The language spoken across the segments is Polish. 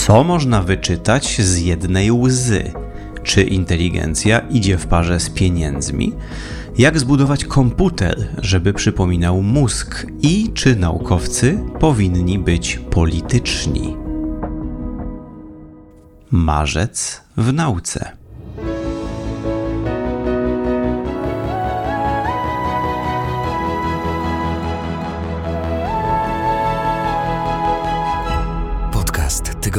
Co można wyczytać z jednej łzy? Czy inteligencja idzie w parze z pieniędzmi? Jak zbudować komputer, żeby przypominał mózg? I czy naukowcy powinni być polityczni? Marzec w nauce.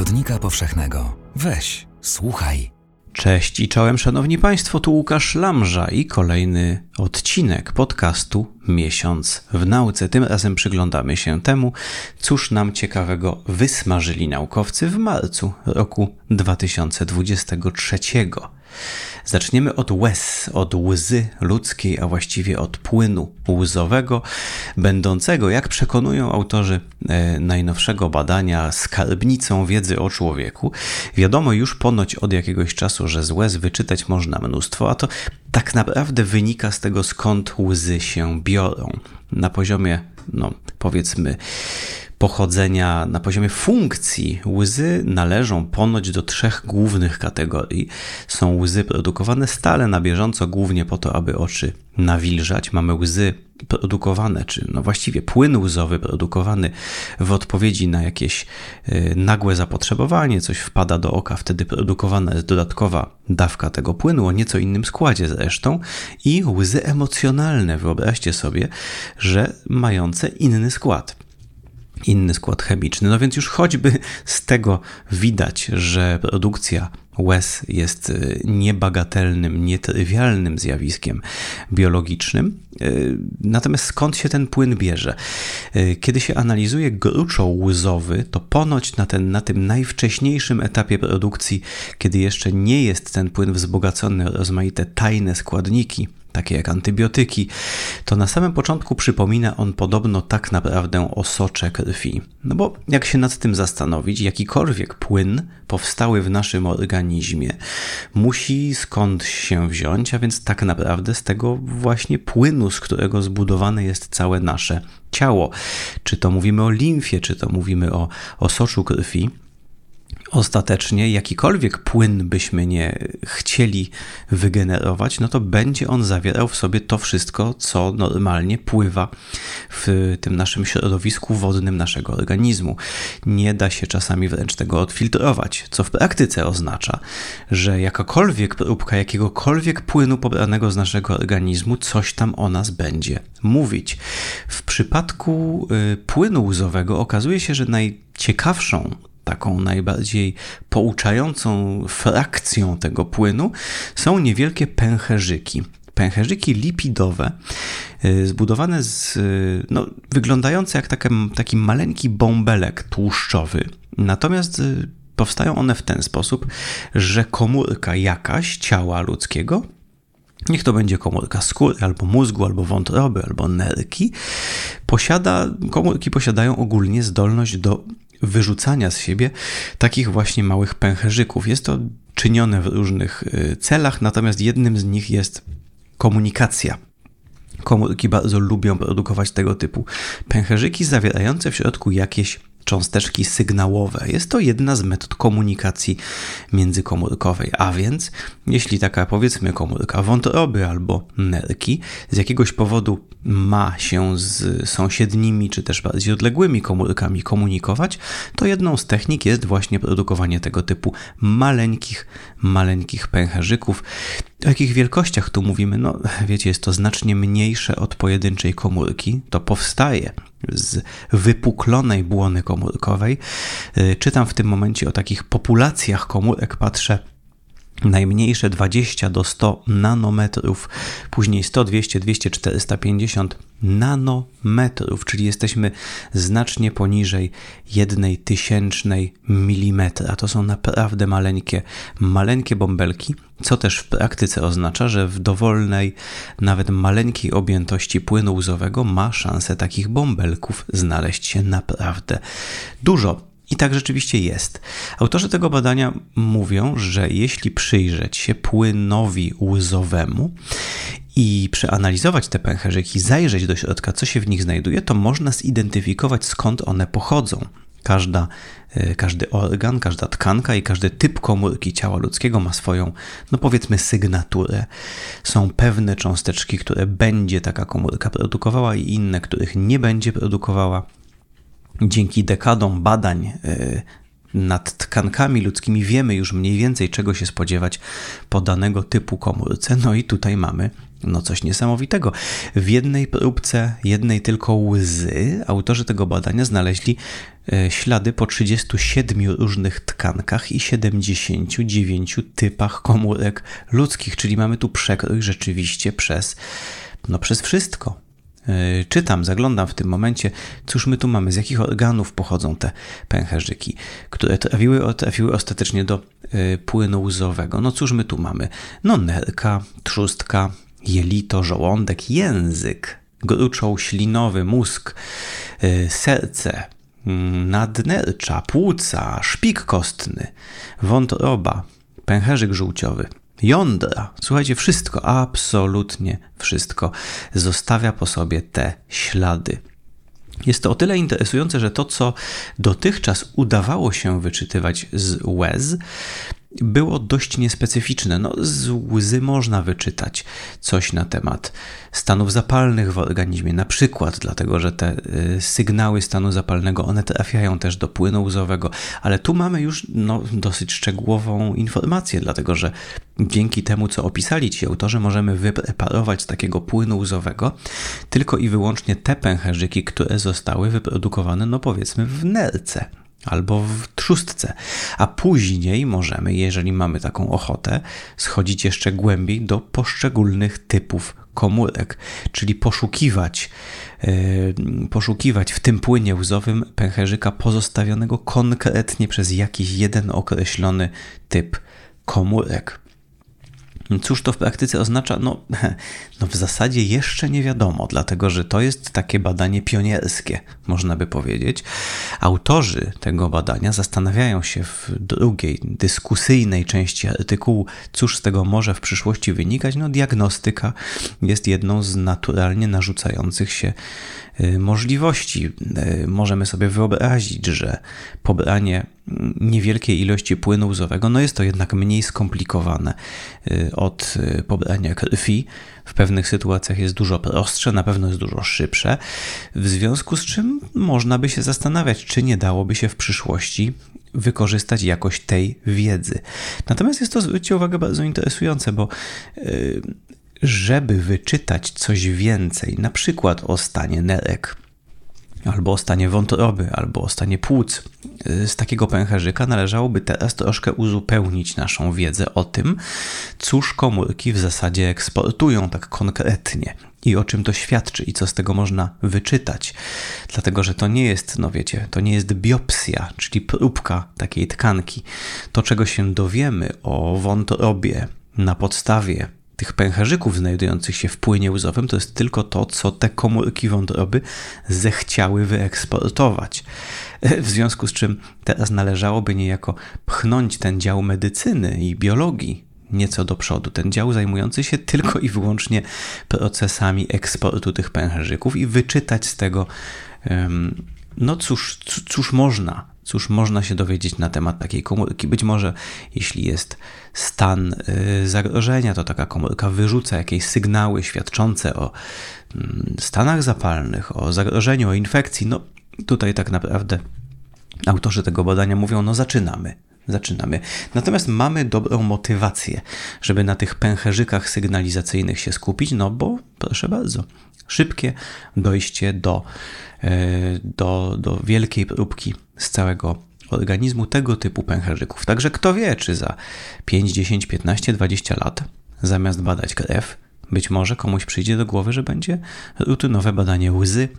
Tygodnika Powszechnego. Weź, słuchaj. Cześć i czołem, szanowni państwo, tu Łukasz Lamża i kolejny odcinek podcastu Miesiąc w nauce. Tym razem przyglądamy się temu, cóż nam ciekawego wysmażyli naukowcy w marcu roku 2023. Zaczniemy od łez, od łzy ludzkiej, a właściwie od płynu łzowego, będącego, jak przekonują autorzy e, najnowszego badania, skarbnicą wiedzy o człowieku. Wiadomo już ponoć od jakiegoś czasu, że z łez wyczytać można mnóstwo, a to tak naprawdę wynika z tego, skąd łzy się biorą. Na poziomie, no powiedzmy, pochodzenia, na poziomie funkcji łzy należą ponoć do trzech głównych kategorii. Są łzy produkowane stale na bieżąco, głównie po to, aby oczy nawilżać. Mamy łzy produkowane, czy no właściwie płyn łzowy produkowany w odpowiedzi na jakieś y, nagłe zapotrzebowanie, coś wpada do oka, wtedy produkowana jest dodatkowa dawka tego płynu o nieco innym składzie zresztą i łzy emocjonalne. Wyobraźcie sobie, że mające inny skład inny skład chemiczny. No więc już choćby z tego widać, że produkcja łez jest y, niebagatelnym, nietrywialnym zjawiskiem biologicznym. Y, natomiast skąd się ten płyn bierze? Y, kiedy się analizuje gruczoł łzowy, to ponoć na, ten, na tym najwcześniejszym etapie produkcji, kiedy jeszcze nie jest ten płyn wzbogacony o rozmaite tajne składniki, takie jak antybiotyki, to na samym początku przypomina on podobno tak naprawdę o socze krwi. No bo jak się nad tym zastanowić, jakikolwiek płyn powstały w naszym organizmie musi skąd się wziąć, a więc tak naprawdę z tego właśnie płynu, z którego zbudowane jest całe nasze ciało. Czy to mówimy o limfie, czy to mówimy o, o soczu krwi, ostatecznie jakikolwiek płyn byśmy nie chcieli wygenerować, no to będzie on zawierał w sobie to wszystko, co normalnie pływa w tym naszym środowisku wodnym naszego organizmu. Nie da się czasami wręcz tego odfiltrować, co w praktyce oznacza, że jakakolwiek próbka jakiegokolwiek płynu pobranego z naszego organizmu coś tam o nas będzie mówić. W przypadku y, płynu łzowego okazuje się, że najciekawszą taką najbardziej pouczającą frakcją tego płynu są niewielkie pęcherzyki. Pęcherzyki lipidowe, y, zbudowane z, y, no, wyglądające jak taki, taki maleńki bąbelek tłuszczowy. Natomiast y, powstają one w ten sposób, że komórka jakaś ciała ludzkiego niech to będzie komórka skóry, albo mózgu, albo wątroby, albo nerki, posiada, komórki posiadają ogólnie zdolność do wyrzucania z siebie takich właśnie małych pęcherzyków. Jest to czynione w różnych y, celach, natomiast jednym z nich jest komunikacja. Komórki bardzo lubią produkować tego typu pęcherzyki zawierające w środku jakieś cząsteczki sygnałowe. Jest to jedna z metod komunikacji międzykomórkowej, a więc jeśli taka powiedzmy komórka wątroby albo nerki z jakiegoś powodu ma się z sąsiednimi czy też bardziej odległymi komórkami komunikować, to jedną z technik jest właśnie produkowanie tego typu maleńkich, maleńkich pęcherzyków. O jakich wielkościach tu mówimy? No, wiecie, jest to znacznie mniejsze od pojedynczej komórki. To powstaje z wypuklonej błony komórkowej. Y, czytam w tym momencie o takich populacjach komórek, patrzę najmniejsze 20 do 100 nanometrów, później 100, 200, 200, 450 nanometrów, czyli jesteśmy znacznie poniżej jednej tysięcznej milimetra. To są naprawdę maleńkie, maleńkie bąbelki, co też w praktyce oznacza, że w dowolnej, nawet maleńkiej objętości płynu łzowego ma szansę takich bąbelków znaleźć się naprawdę dużo. I tak rzeczywiście jest. Autorzy tego badania mówią, że jeśli przyjrzeć się płynowi łzowemu i przeanalizować te pęcherzyki, zajrzeć do środka, co się w nich znajduje, to można zidentyfikować skąd one pochodzą. Każda, e, każdy organ, każda tkanka i każdy typ komórki ciała ludzkiego ma swoją, no powiedzmy, sygnaturę. Są pewne cząsteczki, które będzie taka komórka produkowała i inne, których nie będzie produkowała. Dzięki dekadom badań e, nad tkankami ludzkimi wiemy już mniej więcej, czego się spodziewać po danego typu komórce. No i tutaj mamy no coś niesamowitego. W jednej próbce, jednej tylko łzy, autorzy tego badania znaleźli e, ślady po 37 różnych tkankach i 79 typach komórek ludzkich, czyli mamy tu przekrój rzeczywiście przez, no przez wszystko. E, czytam, zaglądam w tym momencie, cóż my tu mamy, z jakich organów pochodzą te pęcherzyki, które trafiły, trafiły ostatecznie do e, płynu łzowego. No cóż my tu mamy? No nerka, trzustka, jelito, żołądek, język, gruczoł ślinowy, mózg, e, serce, mm, nadnercza, płuca, szpik kostny, wątroba, pęcherzyk żółciowy, jądra. Słuchajcie, wszystko, absolutnie wszystko zostawia po sobie te ślady. Jest to o tyle interesujące, że to, co dotychczas udawało się wyczytywać z łez, było dość niespecyficzne. No, z łzy można wyczytać coś na temat stanów zapalnych w organizmie, na przykład dlatego, że te y, sygnały stanu zapalnego, one trafiają też do płynu łzowego, ale tu mamy już no, dosyć szczegółową informację, dlatego że dzięki temu, co opisali ci autorzy, możemy wypreparować z takiego płynu łzowego tylko i wyłącznie te pęcherzyki, które zostały wyprodukowane, no powiedzmy, w nerce albo w trzustce, a później możemy, jeżeli mamy taką ochotę, schodzić jeszcze głębiej do poszczególnych typów komórek, czyli poszukiwać, yy, poszukiwać w tym płynie łzowym pęcherzyka pozostawionego konkretnie przez jakiś jeden określony typ komórek. Cóż to w praktyce oznacza? No, no, w zasadzie jeszcze nie wiadomo, dlatego że to jest takie badanie pionierskie, można by powiedzieć. Autorzy tego badania zastanawiają się w drugiej, dyskusyjnej części artykułu, cóż z tego może w przyszłości wynikać. No, diagnostyka jest jedną z naturalnie narzucających się y, możliwości. Y, możemy sobie wyobrazić, że pobranie niewielkiej ilości płynu łzowego, no jest to jednak mniej skomplikowane y, od pobrania krwi. W pewnych sytuacjach jest dużo prostsze, na pewno jest dużo szybsze, w związku z czym można by się zastanawiać, czy nie dałoby się w przyszłości wykorzystać jakoś tej wiedzy. Natomiast jest to, zwróćcie uwagę, bardzo interesujące, bo y, żeby wyczytać coś więcej, na przykład o stanie nerek, albo o stanie wątroby, albo o stanie płuc. Z takiego pęcherzyka należałoby teraz troszkę uzupełnić naszą wiedzę o tym, cóż komórki w zasadzie eksportują tak konkretnie i o czym to świadczy i co z tego można wyczytać. Dlatego, że to nie jest, no wiecie, to nie jest biopsja, czyli próbka takiej tkanki. To, czego się dowiemy o wątrobie na podstawie tych pęcherzyków znajdujących się w płynie łzowym to jest tylko to, co te komórki wątroby zechciały wyeksportować. W związku z czym teraz należałoby niejako pchnąć ten dział medycyny i biologii nieco do przodu. Ten dział zajmujący się tylko i wyłącznie procesami eksportu tych pęcherzyków i wyczytać z tego, no cóż, cóż można Cóż można się dowiedzieć na temat takiej komórki? Być może, jeśli jest stan y, zagrożenia, to taka komórka wyrzuca jakieś sygnały świadczące o mm, stanach zapalnych, o zagrożeniu, o infekcji. No, tutaj tak naprawdę autorzy tego badania mówią: No, zaczynamy. Zaczynamy. Natomiast mamy dobrą motywację, żeby na tych pęcherzykach sygnalizacyjnych się skupić, no bo proszę bardzo, szybkie dojście do, e, do, do wielkiej próbki z całego organizmu tego typu pęcherzyków. Także kto wie, czy za 5, 10, 15, 20 lat zamiast badać krew, być może komuś przyjdzie do głowy, że będzie rutynowe badanie łzy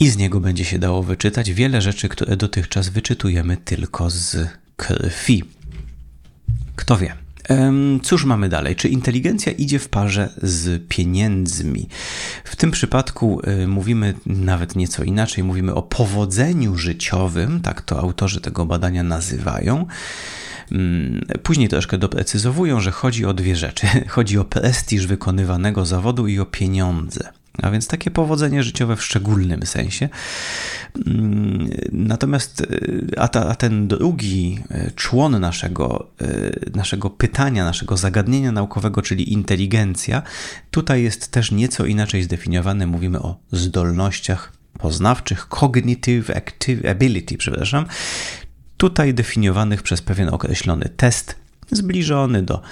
i z niego będzie się dało wyczytać wiele rzeczy, które dotychczas wyczytujemy tylko z krwi. Kto wie? Cóż mamy dalej? Czy inteligencja idzie w parze z pieniędzmi? W tym przypadku y, mówimy nawet nieco inaczej, mówimy o powodzeniu życiowym, tak to autorzy tego badania nazywają. Mm, później troszkę doprecyzowują, że chodzi o dwie rzeczy. Chodzi o prestiż wykonywanego zawodu i o pieniądze. A więc takie powodzenie życiowe w szczególnym sensie. Mm, natomiast y, a, ta, a ten drugi y, człon naszego, y, naszego pytania, naszego zagadnienia naukowego, czyli inteligencja, tutaj jest też nieco inaczej zdefiniowany. Mówimy o zdolnościach poznawczych, cognitive ability, przepraszam, tutaj definiowanych przez pewien określony test, zbliżony do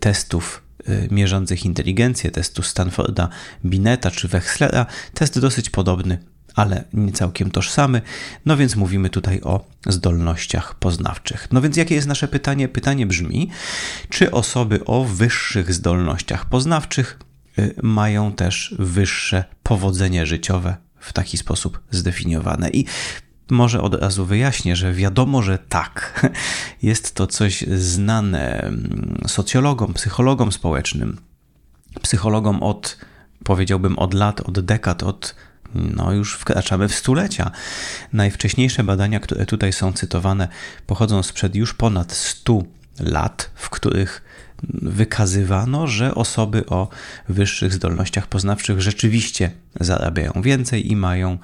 testów mierzących inteligencję, testu Stanforda, Bineta czy Wechslera, test dosyć podobny, ale nie całkiem tożsamy. No więc mówimy tutaj o zdolnościach poznawczych. No więc jakie jest nasze pytanie? Pytanie brzmi, czy osoby o wyższych zdolnościach poznawczych y, mają też wyższe powodzenie życiowe w taki sposób zdefiniowane. I może od razu wyjaśnię, że wiadomo, że tak. Jest to coś znane mm, socjologom, psychologom społecznym, psychologom od, powiedziałbym, od lat, od dekad, od no już wkraczamy w stulecia. Najwcześniejsze badania, które tutaj są cytowane, pochodzą sprzed już ponad 100 lat, w których wykazywano, że osoby o wyższych zdolnościach poznawczych rzeczywiście zarabiają więcej i mają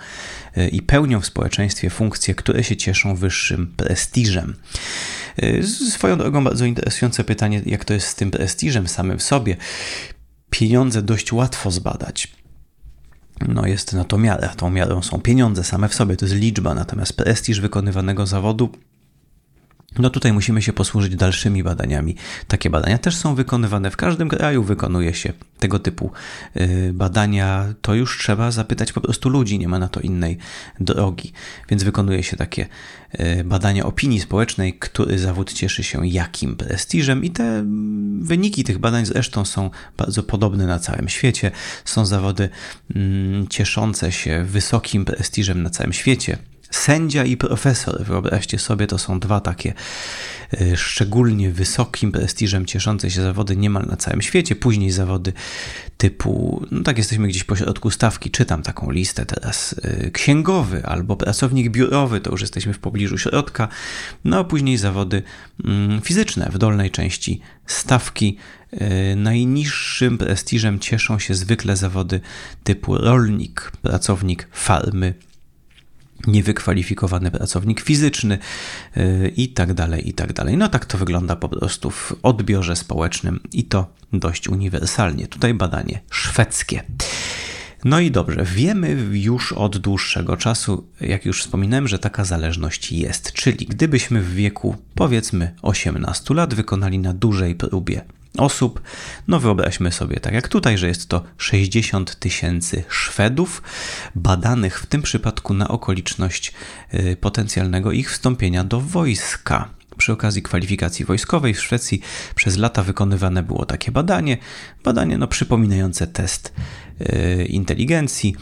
e, i pełnią w społeczeństwie funkcje, które się cieszą wyższym prestiżem. E, swoją drogą bardzo interesujące pytanie, jak to jest z tym prestiżem samym w sobie. Pieniądze dość łatwo zbadać. No jest na to miarę. Tą miarą są pieniądze same w sobie, to jest liczba, natomiast prestiż wykonywanego zawodu no tutaj musimy się posłużyć dalszymi badaniami. Takie badania też są wykonywane w każdym kraju, wykonuje się tego typu y, badania. To już trzeba zapytać po prostu ludzi, nie ma na to innej drogi. Więc wykonuje się takie y, badania opinii społecznej, który zawód cieszy się jakim prestiżem i te wyniki tych badań zresztą są bardzo podobne na całym świecie. Są zawody mm, cieszące się wysokim prestiżem na całym świecie Sędzia i profesor, wyobraźcie sobie, to są dwa takie e, szczególnie wysokim prestiżem cieszące się zawody niemal na całym świecie. Później zawody typu, no tak jesteśmy gdzieś po środku stawki, czytam taką listę teraz, e, księgowy albo pracownik biurowy, to już jesteśmy w pobliżu środka. No a później zawody mm, fizyczne w dolnej części stawki. E, najniższym prestiżem cieszą się zwykle zawody typu rolnik, pracownik farmy niewykwalifikowany pracownik fizyczny yy, i tak dalej, i tak dalej. No tak to wygląda po prostu w odbiorze społecznym i to dość uniwersalnie. Tutaj badanie szwedzkie. No i dobrze, wiemy już od dłuższego czasu, jak już wspominałem, że taka zależność jest. Czyli gdybyśmy w wieku powiedzmy 18 lat wykonali na dużej próbie osób. No wyobraźmy sobie, tak jak tutaj, że jest to 60 tysięcy Szwedów, badanych w tym przypadku na okoliczność y, potencjalnego ich wstąpienia do wojska. Przy okazji kwalifikacji wojskowej w Szwecji przez lata wykonywane było takie badanie, badanie no, przypominające test yy, inteligencji.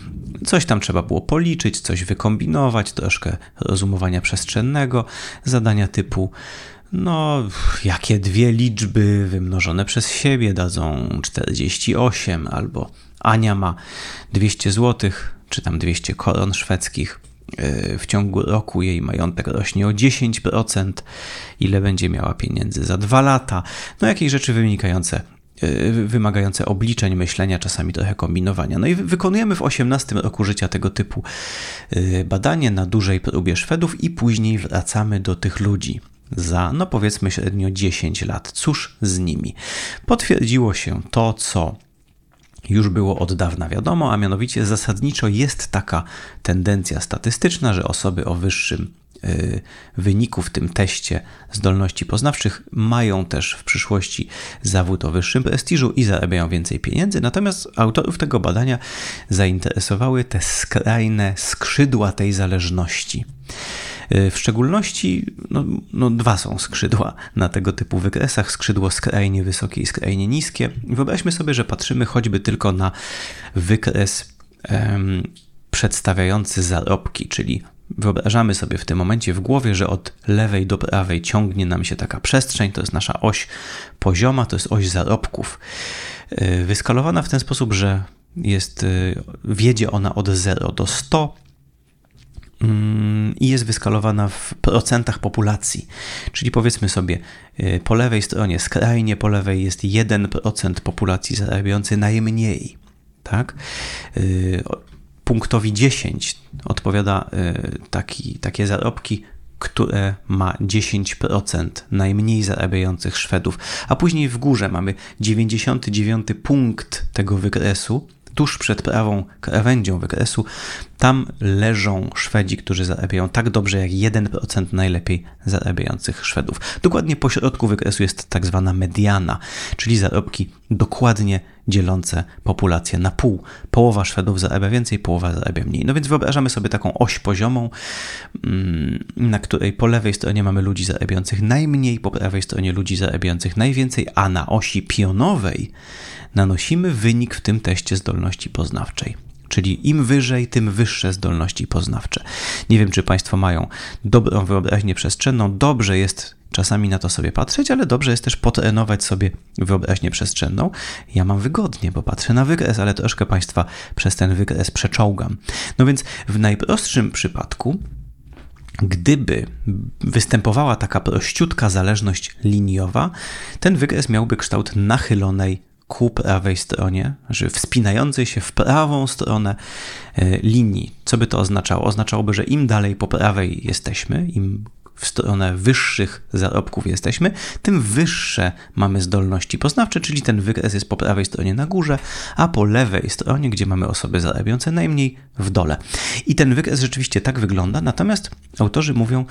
Coś tam trzeba było policzyć, coś wykombinować, troszkę rozumowania przestrzennego, zadania typu no, jakie dwie liczby wymnożone przez siebie dadzą 48, albo Ania ma 200 zł, czy tam 200 koron szwedzkich. Y, w ciągu roku jej majątek rośnie o 10%, ile będzie miała pieniędzy za dwa lata. No, jakieś rzeczy wynikające y, wymagające obliczeń, myślenia, czasami trochę kombinowania. No i wykonujemy w 18 roku życia tego typu y, badanie na dużej próbie Szwedów i później wracamy do tych ludzi za, no powiedzmy średnio 10 lat. Cóż z nimi? Potwierdziło się to, co już było od dawna wiadomo, a mianowicie zasadniczo jest taka tendencja statystyczna, że osoby o wyższym y, wyniku w tym teście zdolności poznawczych mają też w przyszłości zawód o wyższym prestiżu i zarabiają więcej pieniędzy. Natomiast autorów tego badania zainteresowały te skrajne skrzydła tej zależności. Y, w szczególności no, no, dwa są skrzydła na tego typu wykresach: skrzydło skrajnie wysokie i skrajnie niskie. Wyobraźmy sobie, że patrzymy choćby tylko na wykres em, przedstawiający zarobki, czyli Wyobrażamy sobie w tym momencie w głowie, że od lewej do prawej ciągnie nam się taka przestrzeń, to jest nasza oś pozioma, to jest oś zarobków. Y, wyskalowana w ten sposób, że jest, y, wiedzie ona od 0 do 100, Mm, i jest wyskalowana w procentach populacji. Czyli powiedzmy sobie, y, po lewej stronie, skrajnie po lewej jest 1% populacji zarabiający najmniej. tak? Y, punktowi 10 odpowiada y, taki, takie zarobki, które ma 10% najmniej zarabiających Szwedów, a później w górze mamy 99 punkt tego wykresu, tuż przed prawą krawędzią wykresu, tam leżą Szwedzi, którzy zarabiają tak dobrze jak 1% najlepiej zarabiających Szwedów. Dokładnie po środku wykresu jest tak zwana mediana, czyli zarobki dokładnie dzielące populację na pół. Połowa Szwedów zarabia więcej, połowa zarabia mniej. No więc wyobrażamy sobie taką oś poziomą, mm, na której po lewej stronie mamy ludzi zarabiających najmniej, po prawej stronie ludzi zarabiających najwięcej, a na osi pionowej nanosimy wynik w tym teście zdolności poznawczej. Czyli im wyżej, tym wyższe zdolności poznawcze. Nie wiem, czy Państwo mają dobrą wyobraźnię przestrzenną. Dobrze jest czasami na to sobie patrzeć, ale dobrze jest też potrenować sobie wyobraźnię przestrzenną. Ja mam wygodnie, bo patrzę na wykres, ale troszkę Państwa przez ten wykres przeczołgam. No więc w najprostszym przypadku Gdyby występowała taka prościutka zależność liniowa, ten wykres miałby kształt nachylonej ku prawej stronie, że wspinającej się w prawą stronę e, linii. Co by to oznaczało? Oznaczałoby, że im dalej po prawej jesteśmy, im w stronę wyższych zarobków jesteśmy, tym wyższe mamy zdolności poznawcze, czyli ten wykres jest po prawej stronie na górze, a po lewej stronie, gdzie mamy osoby zarabiające najmniej, w dole. I ten wykres rzeczywiście tak wygląda, natomiast autorzy mówią,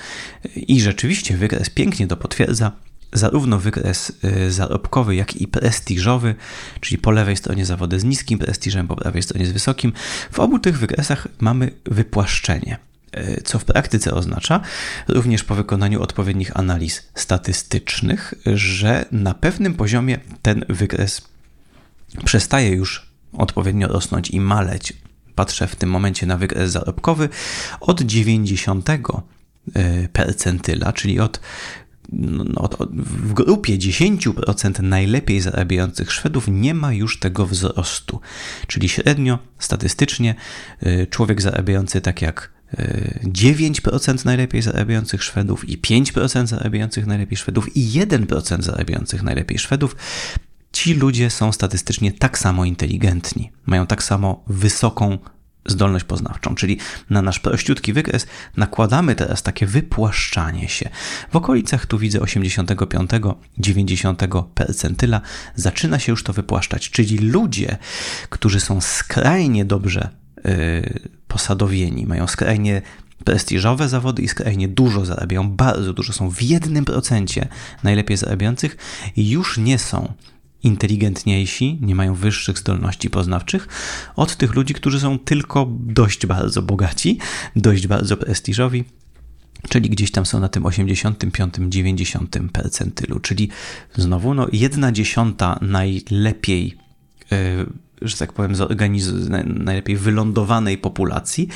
i rzeczywiście wykres pięknie to potwierdza, zarówno wykres y, zarobkowy, jak i prestiżowy, czyli po lewej stronie zawody z niskim prestiżem, po prawej stronie z wysokim. W obu tych wykresach mamy wypłaszczenie. Y, co w praktyce oznacza, również po wykonaniu odpowiednich analiz statystycznych, że na pewnym poziomie ten wykres przestaje już odpowiednio rosnąć i maleć. Patrzę w tym momencie na wykres zarobkowy od 90 y, percentyla, czyli od no, no w grupie 10% najlepiej zarabiających Szwedów nie ma już tego wzrostu. Czyli średnio, statystycznie, y, człowiek zarabiający tak jak 9% y, najlepiej zarabiających Szwedów i 5% zarabiających najlepiej Szwedów i 1% zarabiających najlepiej Szwedów ci ludzie są statystycznie tak samo inteligentni, mają tak samo wysoką zdolność poznawczą, czyli na nasz prościutki wykres nakładamy teraz takie wypłaszczanie się. W okolicach tu widzę 85-90 percentyla. Zaczyna się już to wypłaszczać, czyli ludzie, którzy są skrajnie dobrze yy, posadowieni, mają skrajnie prestiżowe zawody i skrajnie dużo zarabiają, bardzo dużo są w jednym procencie najlepiej zarabiających, już nie są inteligentniejsi, nie mają wyższych zdolności poznawczych od tych ludzi, którzy są tylko dość bardzo bogaci, dość bardzo prestiżowi, czyli gdzieś tam są na tym 85-90 percentylu, czyli znowu no, jedna dziesiąta najlepiej yy, że tak powiem, najlepiej wylądowanej populacji,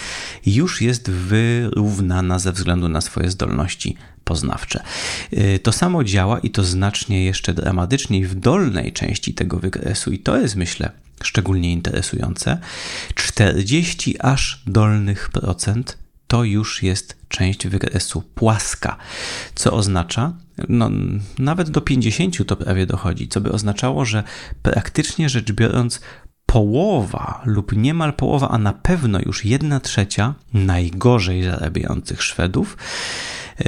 już jest wyrównana ze względu na swoje zdolności poznawcze. Y, to samo działa i to znacznie jeszcze dramatyczniej w dolnej części tego wykresu, i to jest, myślę, szczególnie interesujące. 40 aż dolnych procent to już jest część wykresu płaska, co oznacza, no, nawet do 50 to prawie dochodzi, co by oznaczało, że praktycznie rzecz biorąc, połowa lub niemal połowa, a na pewno już jedna trzecia najgorzej zarabiających Szwedów yy,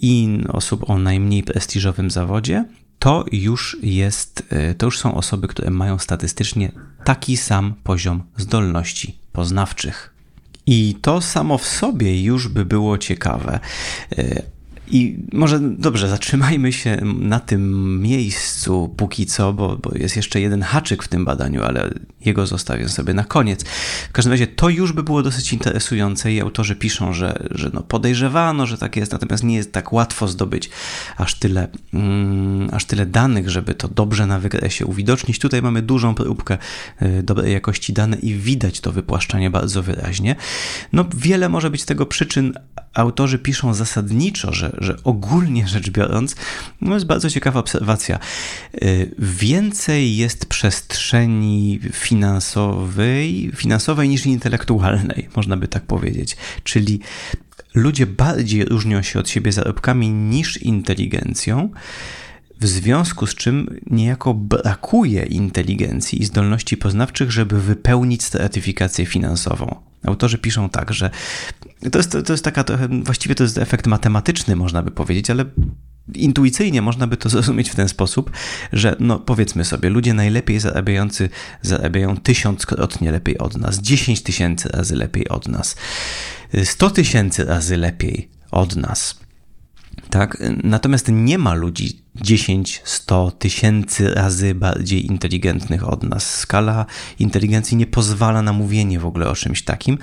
i osób o najmniej prestiżowym zawodzie, to już jest, yy, to już są osoby, które mają statystycznie taki sam poziom zdolności poznawczych. I to samo w sobie już by było ciekawe. I może dobrze, zatrzymajmy się na tym miejscu póki co, bo, bo, jest jeszcze jeden haczyk w tym badaniu, ale jego zostawię sobie na koniec. W każdym razie to już by było dosyć interesujące i autorzy piszą, że, że no podejrzewano, że tak jest, natomiast nie jest tak łatwo zdobyć aż tyle, mm, aż tyle danych, żeby to dobrze na wykresie uwidocznić. Tutaj mamy dużą próbkę y, dobrej jakości dane i widać to wypłaszczanie bardzo wyraźnie. No wiele może być tego przyczyn. Autorzy piszą zasadniczo, że, że ogólnie rzecz biorąc, no jest bardzo ciekawa obserwacja. Y, więcej jest przestrzeni finansowej, finansowej niż intelektualnej, można by tak powiedzieć. Czyli ludzie bardziej różnią się od siebie zarobkami niż inteligencją. w związku z czym niejako brakuje inteligencji i zdolności poznawczych, żeby wypełnić certyfikację finansową. Autorzy piszą tak, że to jest, to jest taka właściwie to jest efekt matematyczny, można by powiedzieć, ale intuicyjnie można by to zrozumieć w ten sposób, że no powiedzmy sobie, ludzie najlepiej zarabiający zarabiają tysiąckrotnie lepiej od nas, dziesięć tysięcy razy lepiej od nas, sto tysięcy razy lepiej od nas. Tak? Natomiast nie ma ludzi 10, 100 tysięcy razy bardziej inteligentnych od nas. Skala inteligencji nie pozwala na mówienie w ogóle o czymś takim.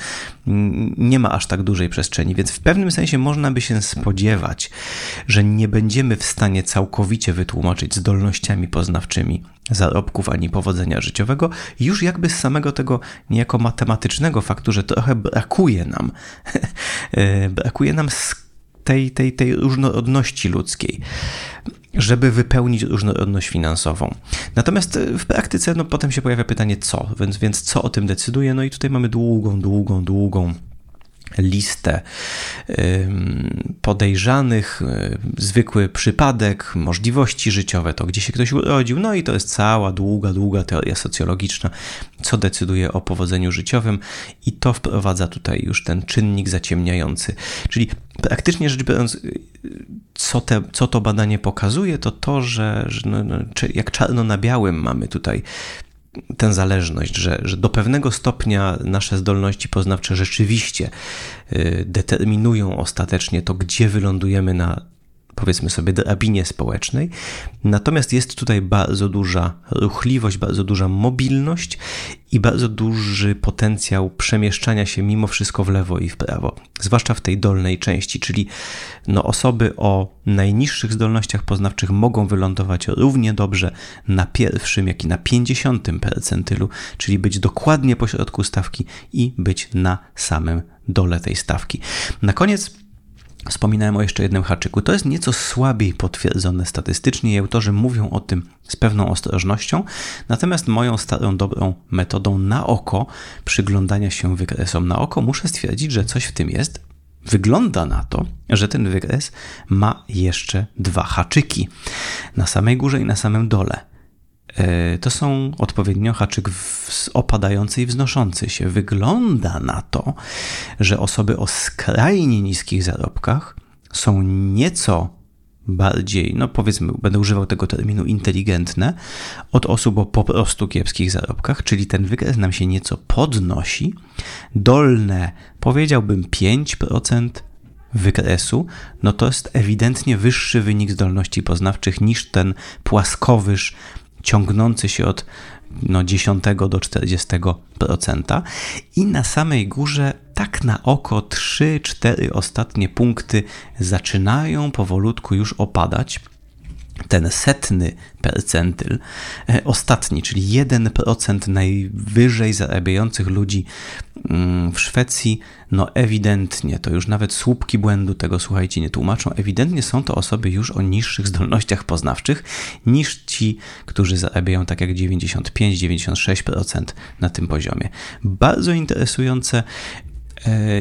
Nie ma aż tak dużej przestrzeni, więc w pewnym sensie można by się spodziewać, że nie będziemy w stanie całkowicie wytłumaczyć zdolnościami poznawczymi zarobków ani powodzenia życiowego, już jakby z samego tego niejako matematycznego faktu, że trochę brakuje nam, brakuje nam tej, tej, tej różnorodności ludzkiej żeby wypełnić różnorodność finansową. Natomiast e, w praktyce no, potem się pojawia pytanie co, więc, więc co o tym decyduje? No i tutaj mamy długą, długą, długą listę podejrzanych, e, zwykły przypadek, możliwości życiowe, to gdzie się ktoś urodził, no i to jest cała długa, długa teoria socjologiczna, co decyduje o powodzeniu życiowym i to wprowadza tutaj już ten czynnik zaciemniający. Czyli praktycznie rzecz biorąc, co, te, co to badanie pokazuje, to to, że, że no, no, jak czarno na białym mamy tutaj tę zależność, że, że do pewnego stopnia nasze zdolności poznawcze rzeczywiście y, determinują ostatecznie to, gdzie wylądujemy na powiedzmy sobie, drabinie społecznej. Natomiast jest tutaj bardzo duża ruchliwość, bardzo duża mobilność i bardzo duży potencjał przemieszczania się mimo wszystko w lewo i w prawo, zwłaszcza w tej dolnej części, czyli no, osoby o najniższych zdolnościach poznawczych mogą wylądować równie dobrze na pierwszym, jak i na pięćdziesiątym percentylu, czyli być dokładnie pośrodku stawki i być na samym dole tej stawki. Na koniec Wspominałem o jeszcze jednym haczyku. To jest nieco słabiej potwierdzone statystycznie i autorzy mówią o tym z pewną ostrożnością, natomiast moją starą, dobrą metodą na oko przyglądania się wykresom na oko muszę stwierdzić, że coś w tym jest. Wygląda na to, że ten wykres ma jeszcze dwa haczyki na samej górze i na samym dole. E, to są odpowiednio haczyk opadający i wznoszący się. Wygląda na to, że osoby o skrajnie niskich zarobkach są nieco bardziej, no powiedzmy, będę używał tego terminu inteligentne, od osób o po prostu kiepskich zarobkach, czyli ten wykres nam się nieco podnosi. Dolne, powiedziałbym 5% wykresu, no to jest ewidentnie wyższy wynik zdolności poznawczych niż ten płaskowyż ciągnący się od no, 10 do 40%. I na samej górze, tak na oko, 3-4 ostatnie punkty zaczynają powolutku już opadać ten setny percentyl, e, ostatni, czyli 1% najwyżej zarabiających ludzi mm, w Szwecji, no ewidentnie, to już nawet słupki błędu tego, słuchajcie, nie tłumaczą, ewidentnie są to osoby już o niższych zdolnościach poznawczych niż ci, którzy zarabiają tak jak 95-96% na tym poziomie. Bardzo interesujące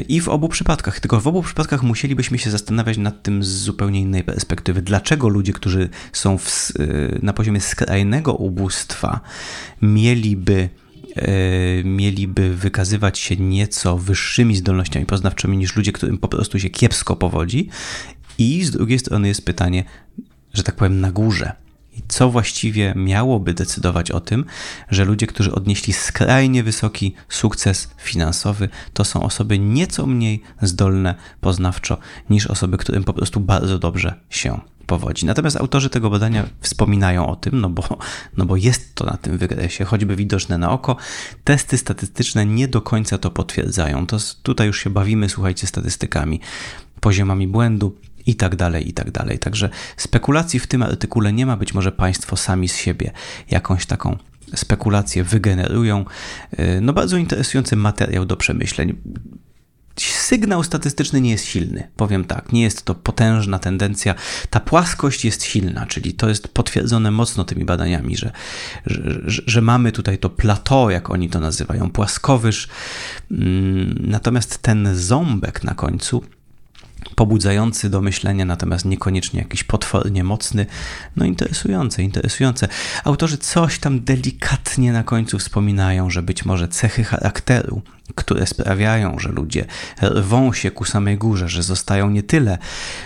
i w obu przypadkach, tylko w obu przypadkach musielibyśmy się zastanawiać nad tym z zupełnie innej perspektywy. Dlaczego ludzie, którzy są w, y, na poziomie skrajnego ubóstwa, mieliby y, mieliby wykazywać się nieco wyższymi zdolnościami poznawczymi niż ludzie, którym po prostu się kiepsko powodzi. I z drugiej strony jest pytanie, że tak powiem, na górze. I co właściwie miałoby decydować o tym, że ludzie, którzy odnieśli skrajnie wysoki sukces finansowy, to są osoby nieco mniej zdolne poznawczo niż osoby, którym po prostu bardzo dobrze się powodzi. Natomiast autorzy tego badania wspominają o tym, no bo, no bo jest to na tym wykresie, choćby widoczne na oko. Testy statystyczne nie do końca to potwierdzają. To tutaj już się bawimy, słuchajcie, statystykami, poziomami błędu, i tak dalej, i tak dalej. Także spekulacji w tym artykule nie ma, być może Państwo sami z siebie jakąś taką spekulację wygenerują. Y, no bardzo interesujący materiał do przemyśleń. Sygnał statystyczny nie jest silny, powiem tak, nie jest to potężna tendencja. Ta płaskość jest silna, czyli to jest potwierdzone mocno tymi badaniami, że, że, że mamy tutaj to plateau, jak oni to nazywają, płaskowyż. Mm, natomiast ten ząbek na końcu pobudzający do myślenia, natomiast niekoniecznie jakiś potwornie mocny. No interesujące, interesujące. Autorzy coś tam delikatnie na końcu wspominają, że być może cechy charakteru, które sprawiają, że ludzie rwą się ku samej górze, że zostają nie tyle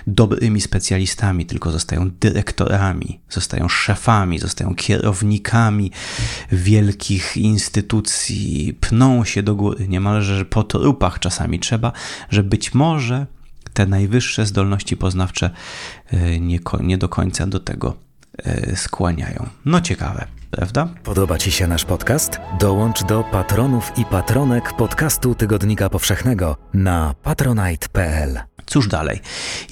dobrymi specjalistami, tylko zostają dyrektorami, zostają szefami, zostają kierownikami wielkich instytucji, pną się do góry, niemalże po trupach czasami trzeba, że być może te najwyższe zdolności poznawcze e, nie, nie do końca do tego e, skłaniają. No ciekawe, prawda? Podoba Ci się nasz podcast? Dołącz do patronów i patronek podcastu Tygodnika Powszechnego na patronite.pl. Cóż dalej?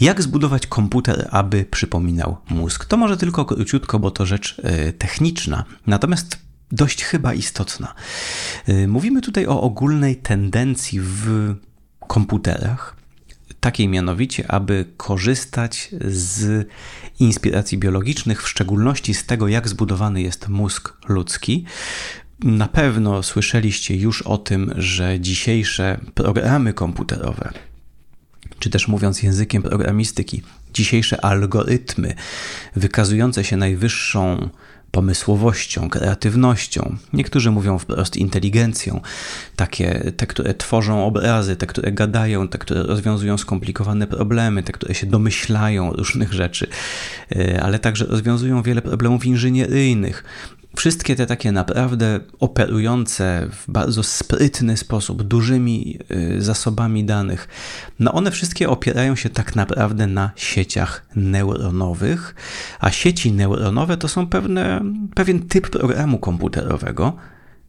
Jak zbudować komputer, aby przypominał mózg? To może tylko króciutko, bo to rzecz e, techniczna. Natomiast dość chyba istotna. Mówimy tutaj o ogólnej tendencji w komputerach, takiej mianowicie, aby korzystać z inspiracji biologicznych, w szczególności z tego, jak zbudowany jest mózg ludzki. Na pewno słyszeliście już o tym, że dzisiejsze programy komputerowe, czy też mówiąc językiem programistyki, dzisiejsze algorytmy wykazujące się najwyższą pomysłowością, kreatywnością. Niektórzy mówią wprost inteligencją. Takie, te, które tworzą obrazy, te, które gadają, te, które rozwiązują skomplikowane problemy, te, które się domyślają różnych rzeczy, e, ale także rozwiązują wiele problemów inżynieryjnych. Wszystkie te takie naprawdę operujące w bardzo sprytny sposób, dużymi y, zasobami danych, no one wszystkie opierają się tak naprawdę na sieciach neuronowych, a sieci neuronowe to są pewne, pewien typ programu komputerowego,